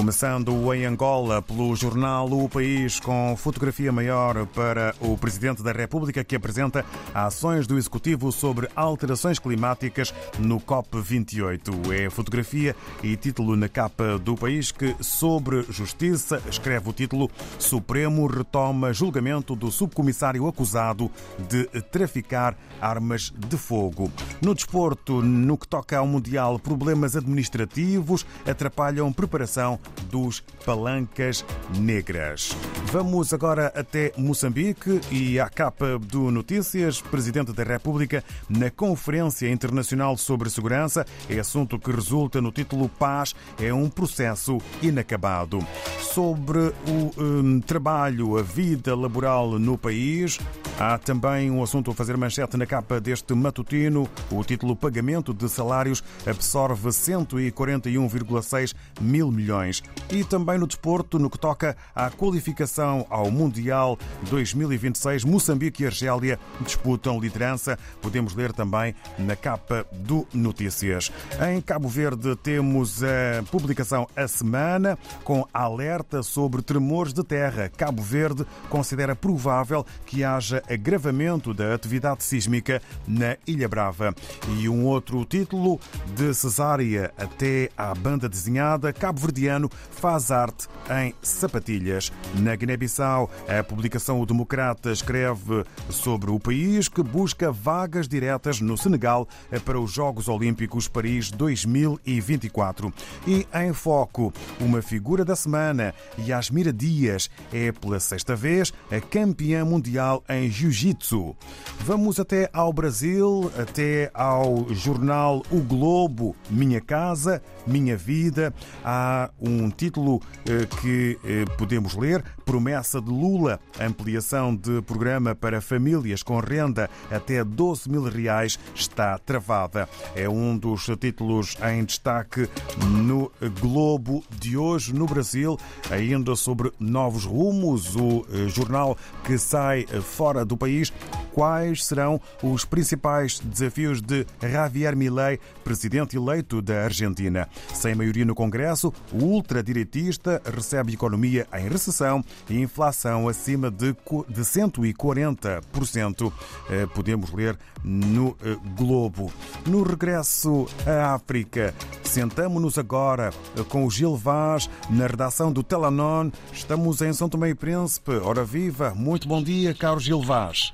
Começando em Angola pelo jornal O País, com fotografia maior para o Presidente da República, que apresenta ações do Executivo sobre alterações climáticas no COP28. É fotografia e título na capa do país que, sobre justiça, escreve o título Supremo retoma julgamento do subcomissário acusado de traficar armas de fogo. No desporto, no que toca ao Mundial, problemas administrativos atrapalham preparação dos Palancas Negras. Vamos agora até Moçambique e à capa do Notícias, Presidente da República na Conferência Internacional sobre Segurança, é assunto que resulta no título Paz é um processo inacabado. Sobre o um, trabalho, a vida laboral no país, há também um assunto a fazer manchete na capa deste matutino. O título Pagamento de Salários absorve 141,6 mil milhões. E também no desporto, no que toca à qualificação ao Mundial 2026, Moçambique e Argélia disputam liderança. Podemos ler também na capa do Notícias. Em Cabo Verde temos a publicação A Semana com alerta sobre tremores de terra. Cabo Verde considera provável que haja agravamento da atividade sísmica na Ilha Brava. E um outro título de cesárea até à banda desenhada, Cabo Faz arte em sapatilhas. Na Guiné-Bissau, a publicação O Democrata escreve sobre o país que busca vagas diretas no Senegal para os Jogos Olímpicos Paris 2024. E em foco, uma figura da semana, Yasmira Dias, é pela sexta vez a campeã mundial em Jiu-Jitsu. Vamos até ao Brasil, até ao jornal O Globo, Minha Casa, Minha Vida. Há um título eh, que eh, podemos ler: Promessa de Lula, ampliação de programa para famílias com renda até 12 mil reais está travada. É um dos títulos em destaque no Globo de hoje no Brasil, ainda sobre novos rumos, o eh, jornal que sai fora do país. Quais serão os principais desafios de Javier Milei, presidente eleito da Argentina? Sem maioria no Congresso, o ultradireitista recebe economia em recessão e inflação acima de 140%. Eh, podemos ler no eh, Globo. No regresso à África, sentamos-nos agora com o Gil Vaz na redação do Telanon. Estamos em São Tomé e Príncipe. Ora viva! Muito bom dia, Carlos Gil Vaz.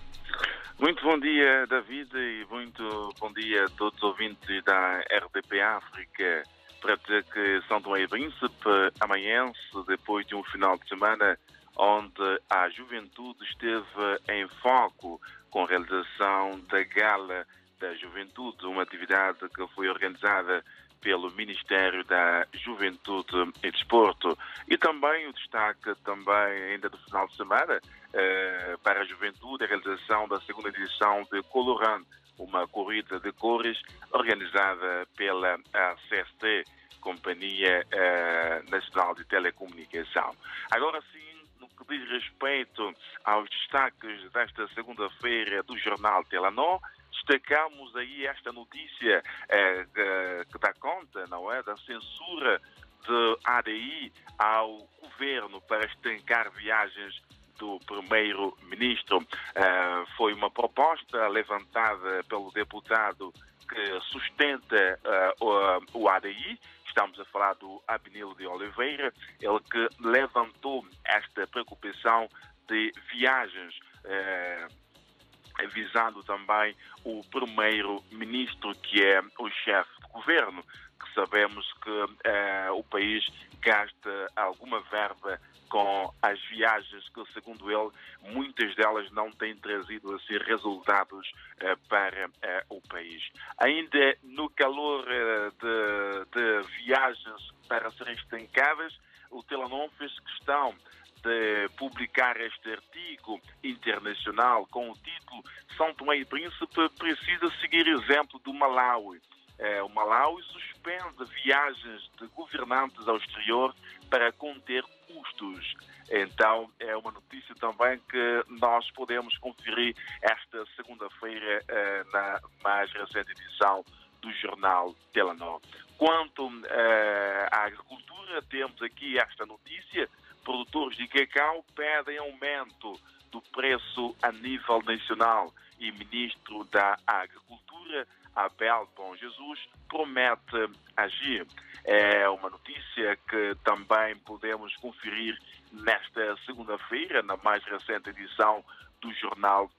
Muito bom dia, David, e muito bom dia a todos os ouvintes da RDP África. Para que São Tomé e Príncipe amanhece depois de um final de semana onde a juventude esteve em foco com a realização da Gala da Juventude, uma atividade que foi organizada pelo Ministério da Juventude e Desporto. E também o destaque também ainda do final de semana eh, para a juventude, a realização da segunda edição de Coloran, uma corrida de cores organizada pela CST, Companhia eh, Nacional de Telecomunicação. Agora sim, no que diz respeito aos destaques desta segunda-feira do jornal Telanó, destacamos aí esta notícia eh, que dá conta, não é, da censura de ADI ao governo para estancar viagens do primeiro-ministro. Eh, foi uma proposta levantada pelo deputado que sustenta uh, o, ADI, estamos a falar do Abnilo de Oliveira, ele que levantou esta preocupação de viagens, eh, visando também o primeiro-ministro, que é o chefe de governo, sabemos que eh, o país gasta alguma verba com as viagens que, segundo ele, muitas delas não têm trazido assim, resultados eh, para eh, o país. Ainda no calor de, de, viagens para serem estancadas, o Telanon fez questão de publicar este artigo internacional com o título São Tomé e Príncipe precisa seguir exemplo do Malawi. O Malawi suspende viagens de governantes ao exterior para conter custos. Então, é uma notícia também que nós podemos conferir esta segunda-feira eh, na mais recente edição do jornal Telenor. Quanto uh, à agricultura, temos aqui esta notícia: produtores de cacau pedem aumento do preço a nível nacional e ministro da Agricultura, Abel Bom Jesus, promete agir. É uma notícia que também podemos conferir nesta segunda-feira, na mais recente edição do jornal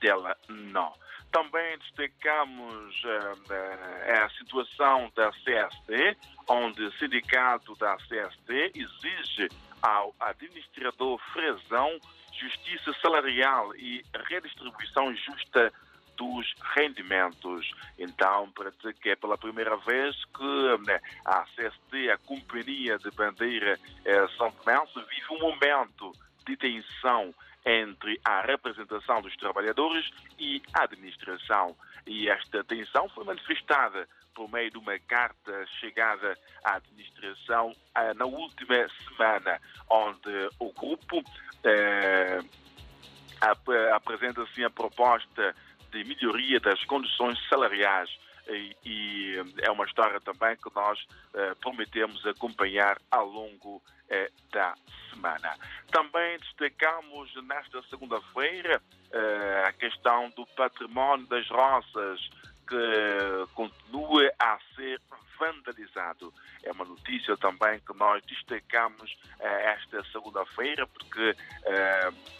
Tela Não. Também destacamos uh, a situação da CST, onde o sindicato da CST exige ao administrador Fresão justiça salarial e redistribuição justa dos rendimentos. Então, para dizer que é pela primeira vez que né, a CST, a Companhia de Bandeira eh, São Tomé, vive um momento de tensão entre a representação dos trabalhadores e a administração. E esta tensão foi manifestada por meio de uma carta chegada à administração eh, na última semana, onde o grupo eh, apresenta assim a proposta de melhoria das condições salariais e, e, é uma história também que nós eh, prometemos acompanhar ao longo eh, da semana. Também destacamos nesta segunda-feira eh, a questão do património das roças que continua a ser vandalizado. É uma notícia também que nós destacamos esta segunda-feira porque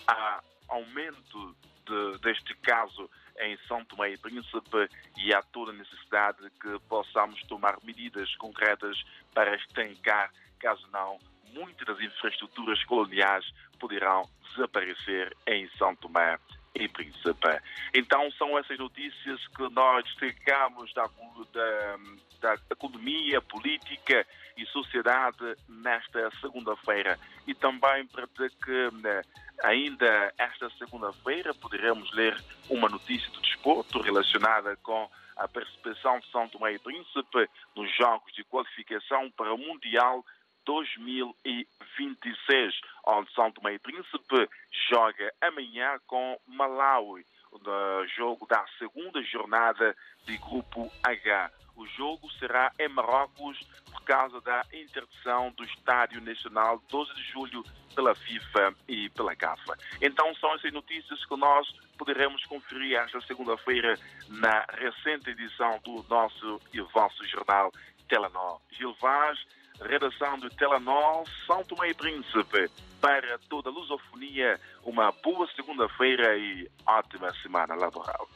há aumento de, deste caso em São Tomé e Príncipe e há toda a necessidade de que possamos tomar medidas concretas para estancar, caso não, muitas das infraestruturas coloniais poderão desaparecer em São Tomé e Príncipe. Então são essas notícias que nós destacamos da, da, da economia, política e sociedade nesta segunda-feira. E também para dizer que né, ainda esta segunda-feira poderemos ler uma notícia do desporto relacionada com a participação de São Tomé e Príncipe nos Jogos de Qualificação para o Mundial 2026, onde São Tomé e Príncipe joga amanhã com Malawi, no jogo da segunda jornada de Grupo H. O jogo será em Marrocos por causa da interdição do Estádio Nacional 12 de julho pela FIFA e pela CAFA. Então são essas notícias que nós poderemos conferir esta segunda-feira na recente edição do nosso e vosso jornal Telenor. Gil Vaz, redação do Telenor São Tomé e Príncipe. Para toda a lusofonia, uma boa segunda-feira e ótima semana laboral.